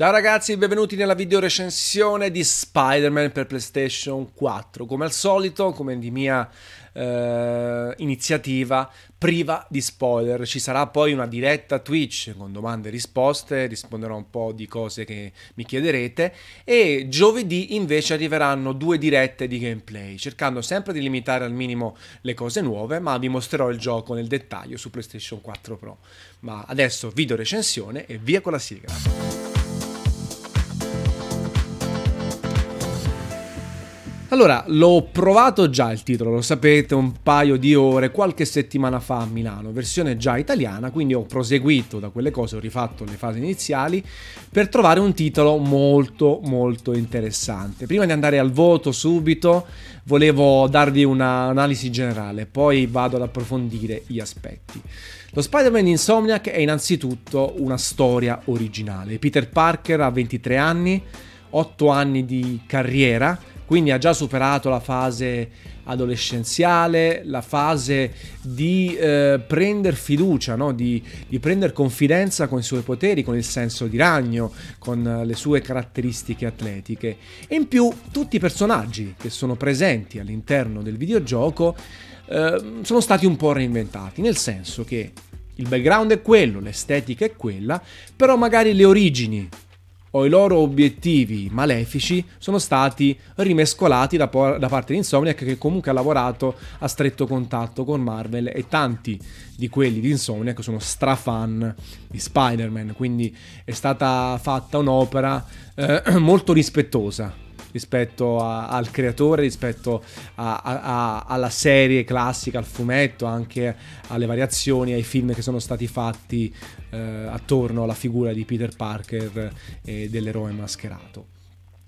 Ciao ragazzi, benvenuti nella video recensione di Spider-Man per PlayStation 4. Come al solito, come di mia eh, iniziativa, priva di spoiler. Ci sarà poi una diretta Twitch con domande e risposte, risponderò un po' di cose che mi chiederete e giovedì invece arriveranno due dirette di gameplay, cercando sempre di limitare al minimo le cose nuove, ma vi mostrerò il gioco nel dettaglio su PlayStation 4 Pro. Ma adesso video recensione e via con la sigla. Allora, l'ho provato già il titolo, lo sapete, un paio di ore, qualche settimana fa a Milano, versione già italiana, quindi ho proseguito da quelle cose, ho rifatto le fasi iniziali per trovare un titolo molto molto interessante. Prima di andare al voto subito, volevo darvi un'analisi generale, poi vado ad approfondire gli aspetti. Lo Spider-Man Insomniac è innanzitutto una storia originale. Peter Parker ha 23 anni, 8 anni di carriera, quindi ha già superato la fase adolescenziale, la fase di eh, prendere fiducia, no? di, di prendere confidenza con i suoi poteri, con il senso di ragno, con le sue caratteristiche atletiche. E in più tutti i personaggi che sono presenti all'interno del videogioco eh, sono stati un po' reinventati, nel senso che il background è quello, l'estetica è quella, però magari le origini o i loro obiettivi malefici sono stati rimescolati da, por- da, parte di Insomniac che comunque ha lavorato a stretto contatto con Marvel e tanti di quelli di Insomniac sono strafan di Spider-Man, quindi è stata fatta un'opera eh, molto rispettosa rispetto a, al creatore, rispetto a, alla serie classica, al fumetto, anche alle variazioni, ai film che sono stati fatti eh, attorno alla figura di Peter Parker e dell'eroe mascherato.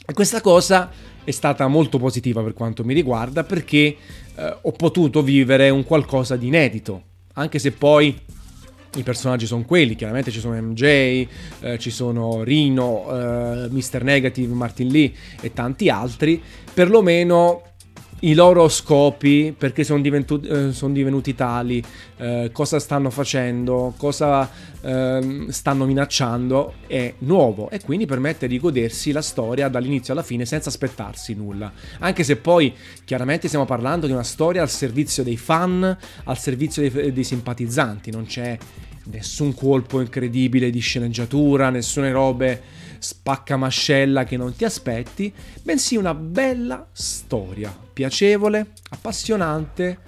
E questa cosa è stata molto positiva per quanto mi riguarda perché eh, ho potuto vivere un qualcosa di inedito, anche se poi i personaggi sono quelli, chiaramente ci sono MJ, eh, ci sono Rino, eh, Mr. Negative, Martin Lee e tanti altri, perlomeno i loro scopi, perché sono, eh, sono divenuti tali, eh, cosa stanno facendo, cosa eh, stanno minacciando, è nuovo e quindi permette di godersi la storia dall'inizio alla fine senza aspettarsi nulla. Anche se poi chiaramente stiamo parlando di una storia al servizio dei fan, al servizio dei, dei simpatizzanti, non c'è nessun colpo incredibile di sceneggiatura, nessune robe spaccamascella che non ti aspetti, bensì una bella storia, piacevole, appassionante,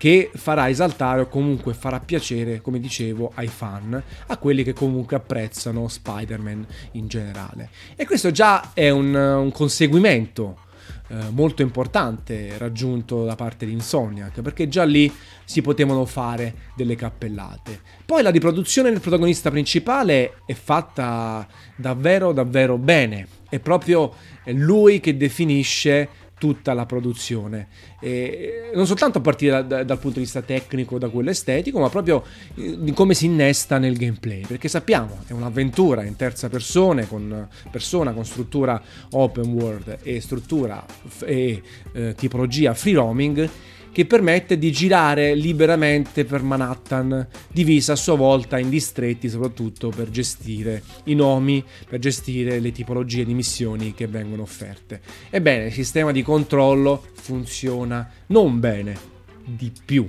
che farà esaltare o comunque farà piacere, come dicevo, ai fan, a quelli che comunque apprezzano Spider-Man in generale. E questo già è un, un conseguimento eh, molto importante raggiunto da parte di Insomniac, perché già lì si potevano fare delle cappellate. Poi la riproduzione del protagonista principale è fatta davvero davvero bene, è proprio lui che definisce tutta la produzione. E non soltanto a partire da, da, dal punto di vista tecnico, da quello estetico, ma proprio eh, di come si innesta nel gameplay. Perché sappiamo, è un'avventura in terza persona, con, persona, con struttura open world e struttura e eh, tipologia free roaming che permette di girare liberamente per Manhattan, divisa a sua volta in distretti soprattutto per gestire i nomi, per gestire le tipologie di missioni che vengono offerte. Ebbene, il sistema di controllo funziona non bene, di più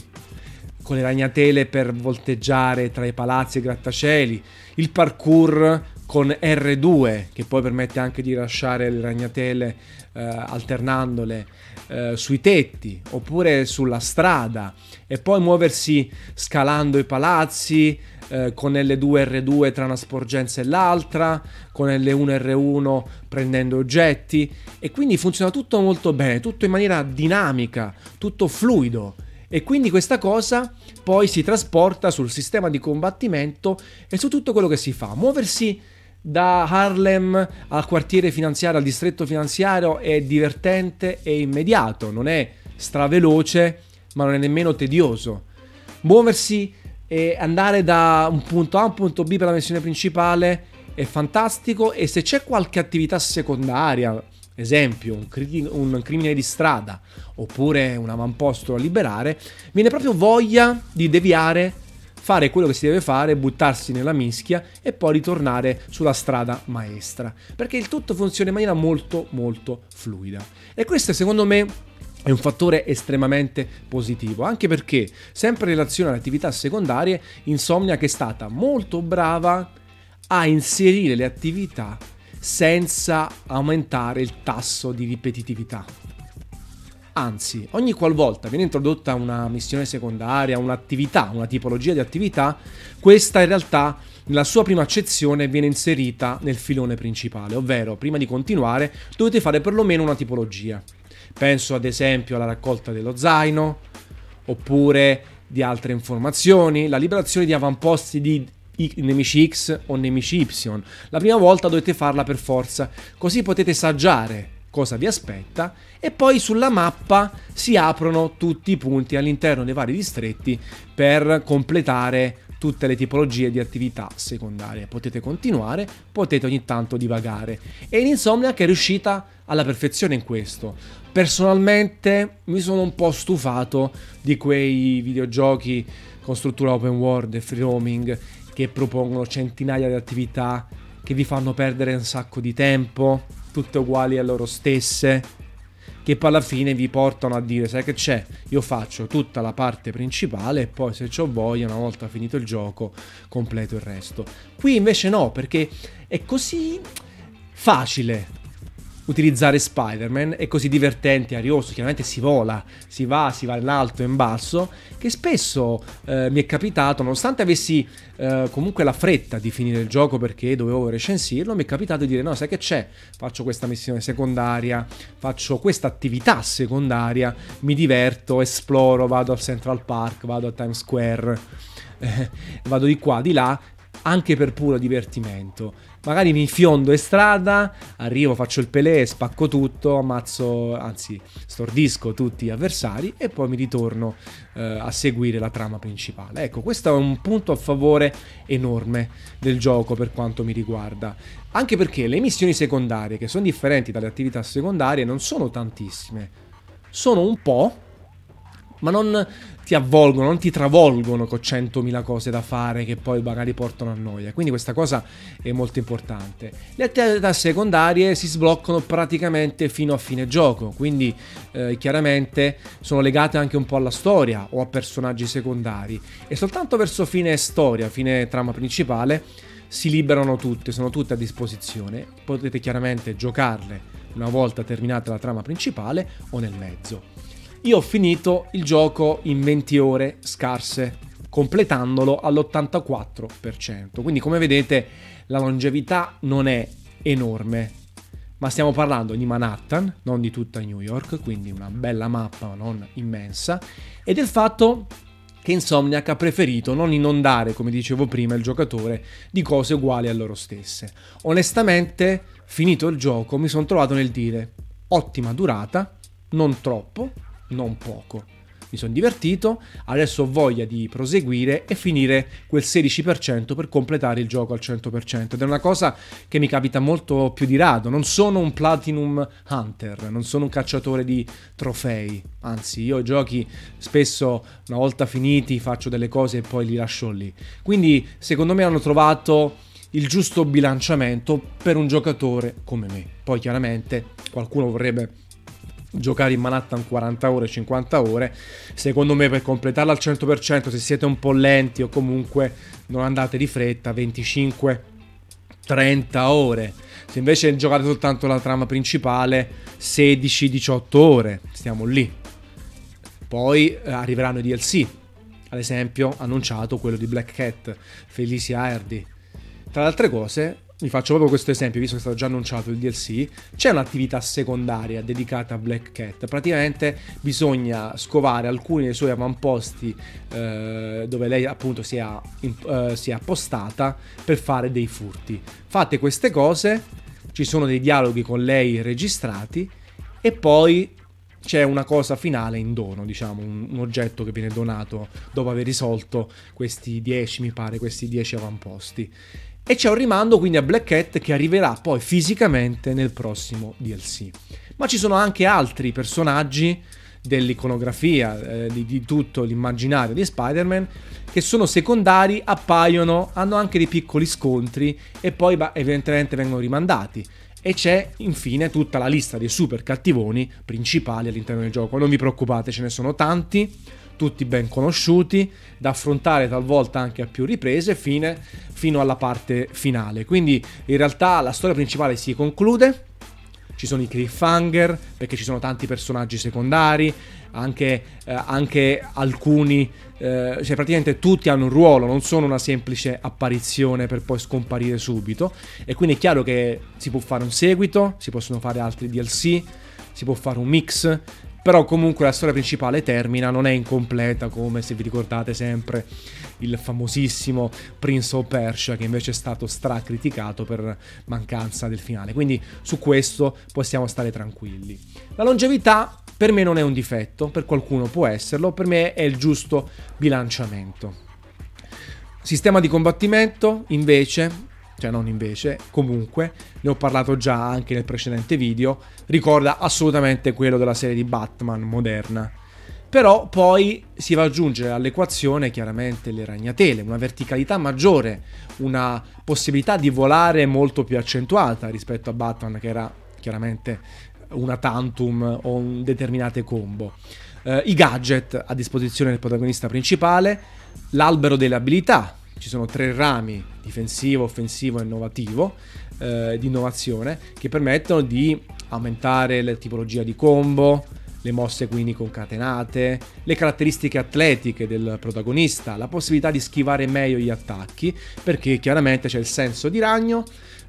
con le ragnatele per volteggiare tra i palazzi e i grattacieli, il parkour con R2 che poi permette anche di lasciare le ragnatele eh, alternandole eh, sui tetti oppure sulla strada e poi muoversi scalando i palazzi eh, con L2R2 tra una sporgenza e l'altra, con L1R1 prendendo oggetti e quindi funziona tutto molto bene, tutto in maniera dinamica, tutto fluido. E quindi questa cosa poi si trasporta sul sistema di combattimento e su tutto quello che si fa. Muoversi da Harlem al quartiere finanziario, al distretto finanziario è divertente e immediato, non è straveloce, ma non è nemmeno tedioso. Muoversi e andare da un punto A a un punto B per la missione principale è fantastico e se c'è qualche attività secondaria, esempio un, cri- un crimine di strada oppure un avamposto da liberare, viene proprio voglia di deviare fare quello che si deve fare, buttarsi nella mischia e poi ritornare sulla strada maestra, perché il tutto funziona in maniera molto molto fluida. E questo secondo me è un fattore estremamente positivo, anche perché, sempre in relazione alle attività secondarie, Insomnia che è stata molto brava a inserire le attività senza aumentare il tasso di ripetitività. Anzi, ogni qualvolta viene introdotta una missione secondaria, un'attività, una tipologia di attività, questa in realtà nella sua prima accezione viene inserita nel filone principale, ovvero prima di continuare dovete fare perlomeno una tipologia. Penso ad esempio alla raccolta dello zaino, oppure di altre informazioni, la liberazione di avamposti di nemici X o nemici Y. La prima volta dovete farla per forza, così potete saggiare cosa vi aspetta e poi sulla mappa si aprono tutti i punti all'interno dei vari distretti per completare tutte le tipologie di attività secondarie. Potete continuare, potete ogni tanto divagare. E in Insomnia che è riuscita alla perfezione in questo. Personalmente mi sono un po' stufato di quei videogiochi con struttura open world e free roaming che propongono centinaia di attività che vi fanno perdere un sacco di tempo, tutte uguali a loro stesse che poi alla fine vi portano a dire sai che c'è? Io faccio tutta la parte principale e poi se ho voglia una volta finito il gioco completo il resto. Qui invece no perché è così facile utilizzare Spider-Man è così divertente, arioso, chiaramente si vola, si va, si va in alto e in basso, che spesso eh, mi è capitato, nonostante avessi eh, comunque la fretta di finire il gioco perché dovevo recensirlo, mi è capitato di dire no, sai che c'è, faccio questa missione secondaria, faccio questa attività secondaria, mi diverto, esploro, vado al Central Park, vado a Times Square, eh, vado di qua, di là, anche per puro divertimento magari mi fiondo in strada, arrivo, faccio il pelé, spacco tutto, ammazzo, anzi stordisco tutti gli avversari e poi mi ritorno eh, a seguire la trama principale. Ecco, questo è un punto a favore enorme del gioco per quanto mi riguarda. Anche perché le missioni secondarie, che sono differenti dalle attività secondarie, non sono tantissime. Sono un po', ma non ti avvolgono, non ti travolgono con 100.000 cose da fare che poi magari portano a noia. Quindi questa cosa è molto importante. Le attività secondarie si sbloccano praticamente fino a fine gioco, quindi eh, chiaramente sono legate anche un po' alla storia o a personaggi secondari e soltanto verso fine storia, fine trama principale si liberano tutte, sono tutte a disposizione. Potete chiaramente giocarle una volta terminata la trama principale o nel mezzo. Io ho finito il gioco in 20 ore scarse, completandolo all'84%. Quindi come vedete la longevità non è enorme, ma stiamo parlando di Manhattan, non di tutta New York, quindi una bella mappa ma non immensa, e del fatto che Insomniac ha preferito non inondare, come dicevo prima, il giocatore di cose uguali a loro stesse. Onestamente, finito il gioco, mi sono trovato nel dire ottima durata, non troppo, non poco. Mi sono divertito, adesso ho voglia di proseguire e finire quel 16% per completare il gioco al 100%. Ed è una cosa che mi capita molto più di rado. Non sono un Platinum Hunter, non sono un cacciatore di trofei. Anzi, io giochi spesso, una volta finiti, faccio delle cose e poi li lascio lì. Quindi, secondo me, hanno trovato il giusto bilanciamento per un giocatore come me. Poi, chiaramente, qualcuno vorrebbe giocare in Manhattan 40 ore, 50 ore. Secondo me per completarla al 100%, se siete un po' lenti o comunque non andate di fretta, 25 30 ore. Se invece giocate soltanto la trama principale, 16-18 ore, stiamo lì. Poi eh, arriveranno i DLC, ad esempio annunciato quello di Black Cat, Felicia Hardy. Tra le altre cose, vi faccio proprio questo esempio, visto che è stato già annunciato il DLC, c'è un'attività secondaria dedicata a Black Cat. Praticamente bisogna scovare alcuni dei suoi avamposti eh, dove lei appunto si è, eh, si è appostata per fare dei furti. Fate queste cose, ci sono dei dialoghi con lei registrati e poi c'è una cosa finale in dono, diciamo, un, un, oggetto che viene donato dopo aver risolto questi 10, mi pare, questi 10 avamposti. E c'è un rimando quindi a Black Cat che arriverà poi fisicamente nel prossimo DLC. Ma ci sono anche altri personaggi dell'iconografia, eh, di, di, tutto l'immaginario di Spider-Man, che sono secondari, appaiono, hanno anche dei piccoli scontri e poi bah, evidentemente vengono rimandati. E c'è infine tutta la lista dei super cattivoni principali all'interno del gioco. Non vi preoccupate, ce ne sono tanti, tutti ben conosciuti, da affrontare talvolta anche a più riprese fine, fino alla parte finale. Quindi in realtà la storia principale si conclude ci sono i cliffhanger perché ci sono tanti personaggi secondari, anche, eh, anche alcuni, eh, cioè praticamente tutti hanno un ruolo, non sono una semplice apparizione per poi scomparire subito e quindi è chiaro che si può fare un seguito, si possono fare altri DLC, si può fare un mix però comunque la storia principale termina, non è incompleta come se vi ricordate sempre il famosissimo Prince of Persia che invece è stato stracriticato per mancanza del finale. Quindi su questo possiamo stare tranquilli. La longevità per me non è un difetto, per qualcuno può esserlo, per me è il giusto bilanciamento. Sistema di combattimento invece cioè non invece, comunque, ne ho parlato già anche nel precedente video, ricorda assolutamente quello della serie di Batman moderna. Però poi si va ad aggiungere all'equazione chiaramente le ragnatele, una verticalità maggiore, una possibilità di volare molto più accentuata rispetto a Batman che era chiaramente una tantum o un determinate combo. Uh, I gadget a disposizione del protagonista principale, l'albero delle abilità, ci sono tre rami, difensivo, offensivo e innovativo, eh, di innovazione, che permettono di aumentare la tipologia di combo, le mosse quindi concatenate, le caratteristiche atletiche del protagonista, la possibilità di schivare meglio gli attacchi, perché chiaramente c'è il senso di ragno,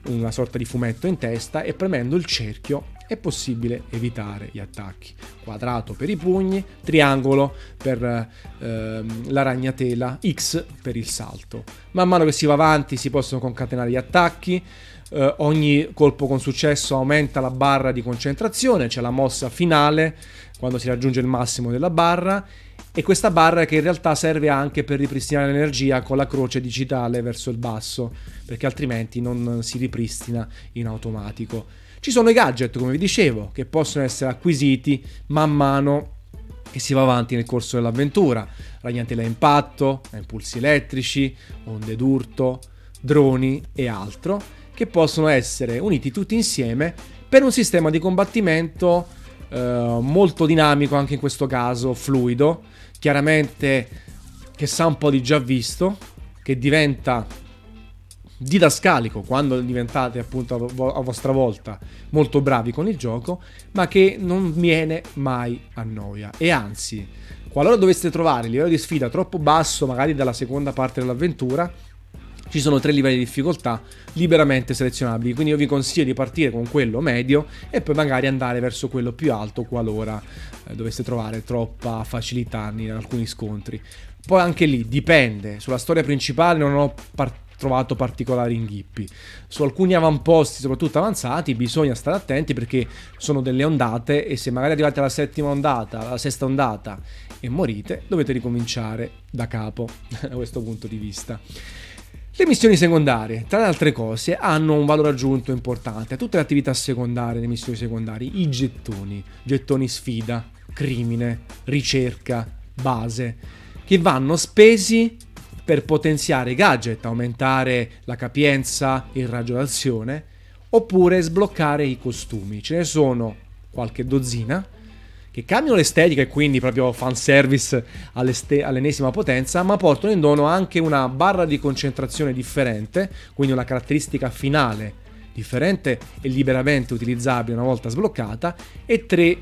una sorta di fumetto in testa e premendo il cerchio è possibile evitare gli attacchi. Quadrato per i pugni, triangolo per ehm, la ragnatela, X per il salto. Man mano che si va avanti si possono concatenare gli attacchi, eh, ogni colpo con successo aumenta la barra di concentrazione, c'è la mossa finale quando si raggiunge il massimo della barra e questa barra che in realtà serve anche per ripristinare l'energia con la croce digitale verso il basso, perché altrimenti non si ripristina in automatico. Ci sono i gadget, come vi dicevo, che possono essere acquisiti man mano che si va avanti nel corso dell'avventura. Ragnatela a impatto, a impulsi elettrici, onde d'urto, droni e altro, che possono essere uniti tutti insieme per un sistema di combattimento eh, molto dinamico, anche in questo caso fluido, chiaramente che sa un po' di già visto, che diventa didascalico quando diventate appunto a, vostra volta molto bravi con il gioco, ma che non viene mai a noia. E anzi, qualora doveste trovare il livello di sfida troppo basso, magari dalla seconda parte dell'avventura, ci sono tre livelli di difficoltà liberamente selezionabili, quindi io vi consiglio di partire con quello medio e poi magari andare verso quello più alto qualora eh, doveste trovare troppa facilità in alcuni scontri. Poi anche lì dipende, sulla storia principale non ho par- trovato particolari inghippi. Su alcuni avamposti, soprattutto avanzati, bisogna stare attenti perché sono delle ondate e se magari arrivate alla settima ondata, alla sesta ondata e morite, dovete ricominciare da capo da questo punto di vista. Le missioni secondarie, tra le altre cose, hanno un valore aggiunto importante. Tutte le attività secondarie, le missioni secondarie, i gettoni, gettoni sfida, crimine, ricerca, base, che vanno spesi per potenziare i gadget, aumentare la capienza, il raggio d'azione, oppure sbloccare i costumi. Ce ne sono qualche dozzina che cambiano l'estetica e quindi proprio fanservice all'ennesima potenza, ma portano in dono anche una barra di concentrazione differente, quindi una caratteristica finale differente e liberamente utilizzabile una volta sbloccata, e tre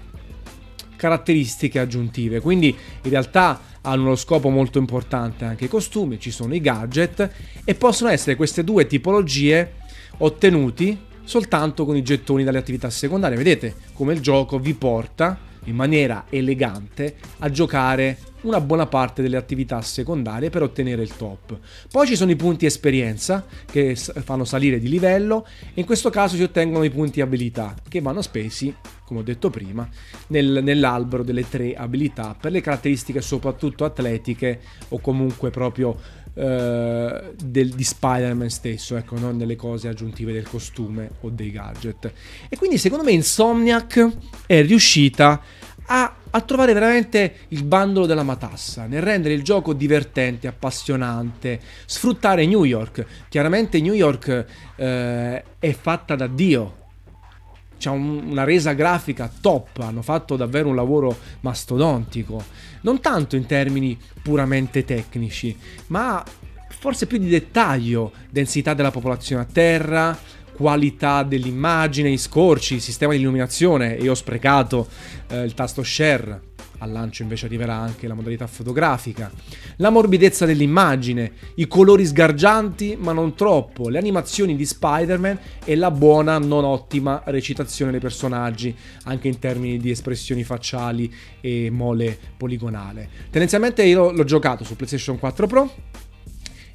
caratteristiche aggiuntive. Quindi in realtà hanno uno scopo molto importante anche i costumi, ci sono i gadget e possono essere queste due tipologie ottenuti soltanto con i gettoni dalle attività secondarie. Vedete come il gioco vi porta in maniera elegante a giocare una buona parte delle attività secondarie per ottenere il top. Poi ci sono i punti esperienza che fanno salire di livello e in questo caso si ottengono i punti abilità che vanno spesi, come ho detto prima, nel, nell'albero delle tre abilità per le caratteristiche soprattutto atletiche o comunque proprio eh, del, di Spider-Man stesso, ecco, non delle cose aggiuntive del costume o dei gadget. E quindi secondo me Insomniac è riuscita a a trovare veramente il bandolo della matassa, nel rendere il gioco divertente, appassionante, sfruttare New York. Chiaramente New York eh, è fatta da Dio, c'è un, una resa grafica top, hanno fatto davvero un lavoro mastodontico, non tanto in termini puramente tecnici, ma forse più di dettaglio, densità della popolazione a terra, qualità dell'immagine, i scorci, il sistema di illuminazione e ho sprecato eh, il tasto share al lancio invece arriverà anche la modalità fotografica, la morbidezza dell'immagine, i colori sgargianti ma non troppo, le animazioni di Spider-Man e la buona non ottima recitazione dei personaggi, anche in termini di espressioni facciali e mole poligonale. Tendenzialmente io l'ho giocato su PlayStation 4 Pro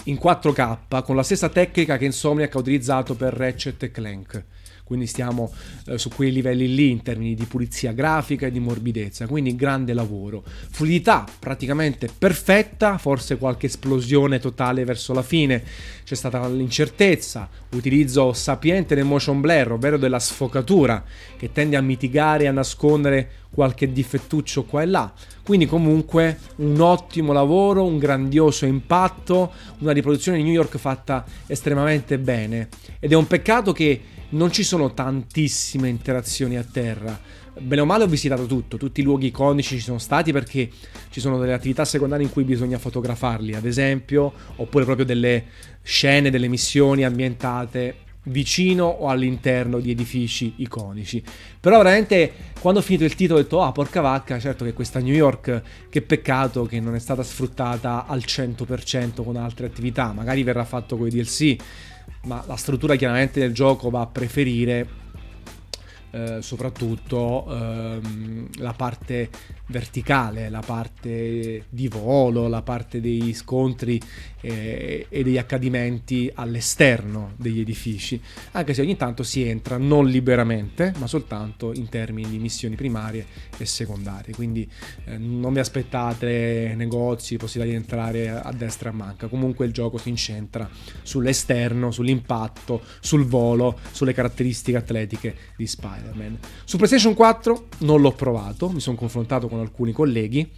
in 4K con la stessa tecnica che Insomniac ha utilizzato per Ratchet Clank quindi stiamo eh, su quei livelli lì in termini di pulizia grafica e di morbidezza, quindi grande lavoro. Fluidità praticamente perfetta, forse qualche esplosione totale verso la fine, c'è stata l'incertezza, utilizzo sapiente del motion blur, ovvero della sfocatura, che tende a mitigare e a nascondere qualche difettuccio qua e là. Quindi comunque un ottimo lavoro, un grandioso impatto, una riproduzione di New York fatta estremamente bene. Ed è un peccato che non ci sono tantissime interazioni a terra. Bene o male ho visitato tutto, tutti i luoghi iconici ci sono stati perché ci sono delle attività secondarie in cui bisogna fotografarli, ad esempio, oppure proprio delle scene, delle missioni ambientate vicino o all'interno di edifici iconici. Però veramente quando ho finito il titolo ho detto, ah porca vacca, certo che questa New York, che peccato che non è stata sfruttata al 100% con altre attività, magari verrà fatto con i DLC ma la struttura chiaramente del gioco va a preferire eh, soprattutto ehm, la parte verticale, la parte di volo, la parte dei scontri eh, e degli accadimenti all'esterno degli edifici, anche se ogni tanto si entra non liberamente, ma soltanto in termini di missioni primarie e secondarie. Quindi eh, non vi aspettate negozi, possibilità di entrare a destra a manca. Comunque il gioco si incentra sull'esterno, sull'impatto, sul volo, sulle caratteristiche atletiche di Spider-Man. Su PlayStation 4 non l'ho provato, mi sono confrontato con alcuni colleghi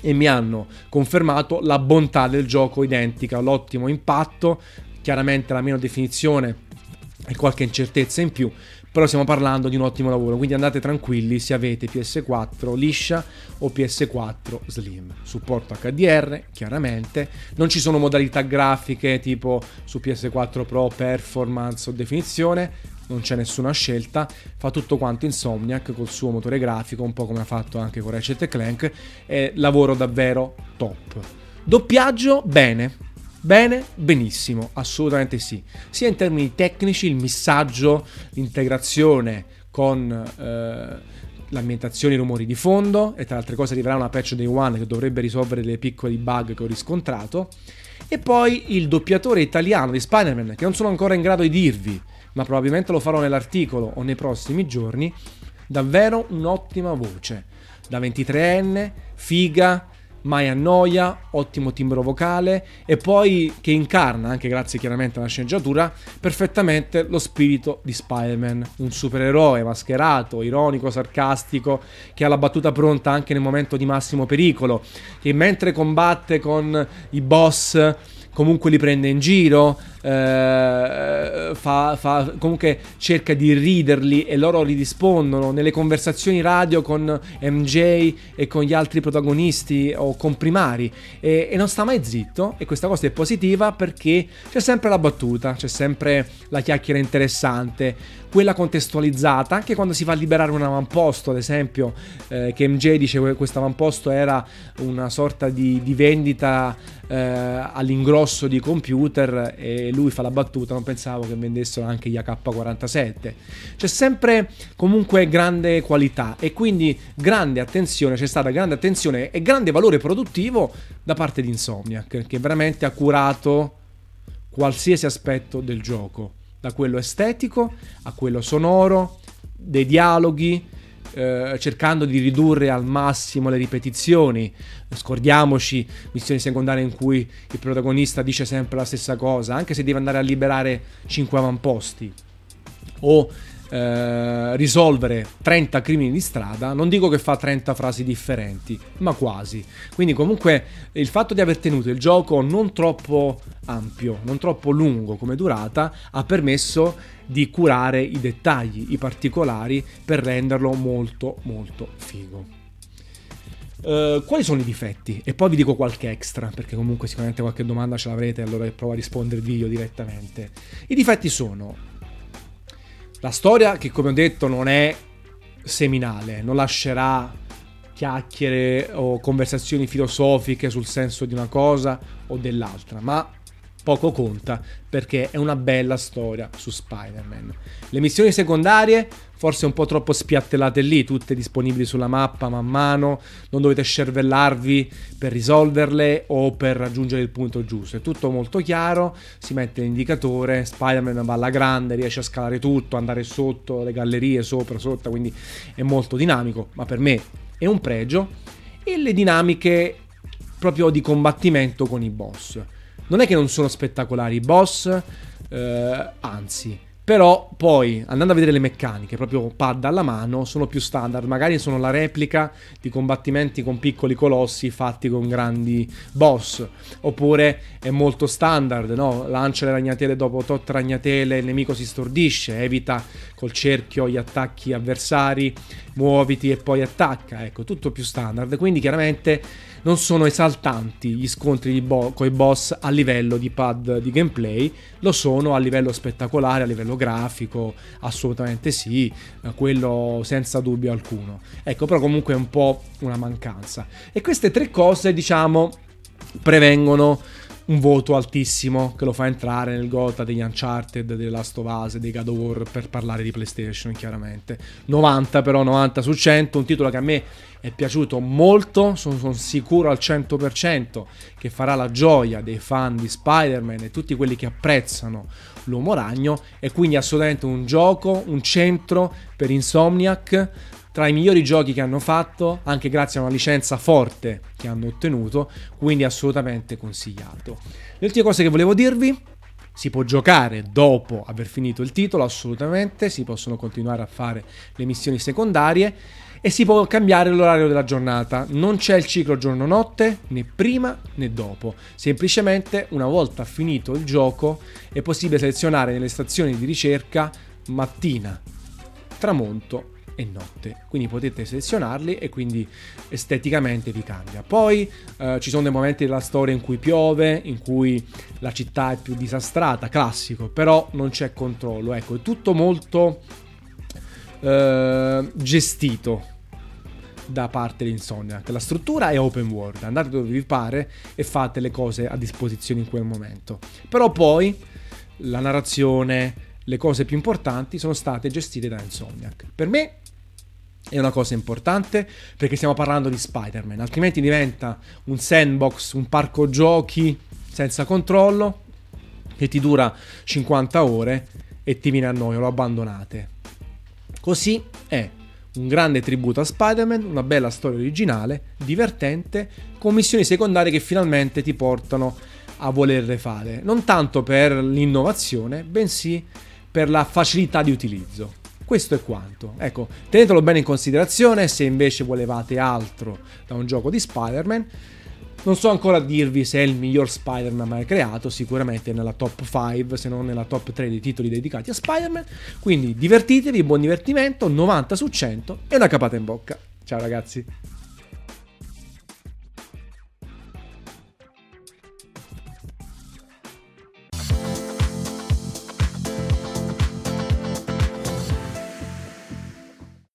e mi hanno confermato la bontà del gioco identica, l'ottimo impatto, chiaramente la meno definizione e qualche incertezza in più, però stiamo parlando di un ottimo lavoro, quindi andate tranquilli se avete PS4 liscia o PS4 slim. Supporto HDR, chiaramente, non ci sono modalità grafiche tipo su PS4 Pro, performance o definizione, non c'è nessuna scelta, fa tutto quanto Insomniac col suo motore grafico, un po' come ha fatto anche con Ratchet Clank, e lavoro davvero top. Doppiaggio bene, bene, benissimo, assolutamente sì, sia in termini tecnici, il missaggio, l'integrazione con... Eh, l'ambientazione i rumori di fondo e tra altre cose arriverà una patch day one che dovrebbe risolvere delle piccole bug che ho riscontrato. E poi il doppiatore italiano di Spider-Man che non sono ancora in grado di dirvi ma probabilmente lo farò nell'articolo o nei prossimi giorni, davvero un'ottima voce. Da 23enne, figa, mai annoia, ottimo timbro vocale e poi che incarna, anche grazie chiaramente alla sceneggiatura, perfettamente lo spirito di Spider-Man, un supereroe mascherato, ironico, sarcastico, che ha la battuta pronta anche nel momento di massimo pericolo, che mentre combatte con i boss comunque li prende in giro, eh, fa, fa, comunque cerca di riderli e loro li rispondono nelle conversazioni radio con MJ e con gli altri protagonisti o comprimari e, e non sta mai zitto e questa cosa è positiva perché c'è sempre la battuta, c'è sempre la chiacchiera interessante quella contestualizzata, anche quando si fa liberare un avamposto, ad esempio, eh, che MJ dice che questo avamposto era una sorta di, di vendita eh, all'ingrosso di computer e lui fa la battuta, non pensavo che vendessero anche gli AK-47. C'è sempre comunque grande qualità e quindi grande attenzione, c'è stata grande attenzione e grande valore produttivo da parte di Insomniac, che veramente ha curato qualsiasi aspetto del gioco, da quello estetico a quello sonoro, dei dialoghi, eh, cercando di ridurre al massimo le ripetizioni. Scordiamoci missioni secondarie in cui il protagonista dice sempre la stessa cosa, anche se deve andare a liberare 5 avamposti. O eh, risolvere 30 crimini di strada, non dico che fa 30 frasi differenti, ma quasi. Quindi comunque il fatto di aver tenuto il gioco non troppo ampio, non troppo lungo come durata, ha permesso di curare i dettagli, i particolari per renderlo molto molto figo. Uh, quali sono i difetti? E poi vi dico qualche extra, perché comunque sicuramente qualche domanda ce l'avrete, allora provo a rispondervi io direttamente. I difetti sono la storia che come ho detto non è seminale, non lascerà chiacchiere o conversazioni filosofiche sul senso di una cosa o dell'altra, ma poco conta perché è una bella storia su Spider-Man. Le missioni secondarie forse un po' troppo spiattellate lì, tutte disponibili sulla mappa man mano, non dovete scervellarvi per risolverle o per raggiungere il punto giusto, è tutto molto chiaro, si mette l'indicatore, Spider-Man va alla grande, riesce a scalare tutto, andare sotto le gallerie, sopra, sotto, quindi è molto dinamico, ma per me è un pregio, e le dinamiche proprio di combattimento con i boss. Non è che non sono spettacolari i boss, eh, anzi, però poi, andando a vedere le meccaniche, proprio pad alla mano, sono più standard. Magari sono la replica di combattimenti con piccoli colossi fatti con grandi boss. Oppure è molto standard, no? Lancia le ragnatele dopo tot ragnatele, il nemico si stordisce, evita col cerchio gli attacchi avversari, muoviti e poi attacca. Ecco, tutto più standard. Quindi chiaramente non sono esaltanti gli scontri bo- con i boss a livello di pad di gameplay, lo sono a livello spettacolare, a livello grafico, assolutamente sì, eh, quello senza dubbio alcuno. Ecco, però comunque è un po' una mancanza. E queste tre cose, diciamo, prevengono un voto altissimo che lo fa entrare nel gota degli Uncharted, delle Last of Us, dei God of War per parlare di PlayStation chiaramente. 90 però, 90 su 100, un titolo che a me è piaciuto molto, sono, sono, sicuro al 100% che farà la gioia dei fan di Spider-Man e tutti quelli che apprezzano l'uomo ragno e quindi assolutamente un gioco, un centro per Insomniac tra i migliori giochi che hanno fatto, anche grazie a una licenza forte che hanno ottenuto, quindi assolutamente consigliato. Le ultime cose che volevo dirvi, si può giocare dopo aver finito il titolo, assolutamente, si possono continuare a fare le missioni secondarie e si può cambiare l'orario della giornata. Non c'è il ciclo giorno-notte né prima né dopo. Semplicemente una volta finito il gioco è possibile selezionare nelle stazioni di ricerca mattina, tramonto e notte. Quindi potete selezionarli e quindi esteticamente vi cambia. Poi eh, ci sono dei momenti della storia in cui piove, in cui la città è più disastrata, classico, però non c'è controllo. Ecco, è tutto molto eh, gestito da parte di Insomniac. La struttura è open world, andate dove vi pare e fate le cose a disposizione in quel momento. Però poi la narrazione, le cose più importanti sono state gestite da Insomniac. Per me è una cosa importante perché stiamo parlando di Spider-Man, altrimenti diventa un sandbox, un parco giochi senza controllo che ti dura 50 ore e ti viene a noia, lo abbandonate. Così è un grande tributo a Spider-Man, una bella storia originale, divertente, con missioni secondarie che finalmente ti portano a volerle fare. Non tanto per l'innovazione, bensì per la facilità di utilizzo. Questo è quanto. Ecco, tenetelo bene in considerazione se invece volevate altro da un gioco di Spider-Man. Non so ancora dirvi se è il miglior Spider-Man mai creato, sicuramente nella top 5, se non nella top 3 dei titoli dedicati a Spider-Man. Quindi divertitevi, buon divertimento, 90 su 100 e una capata in bocca. Ciao ragazzi.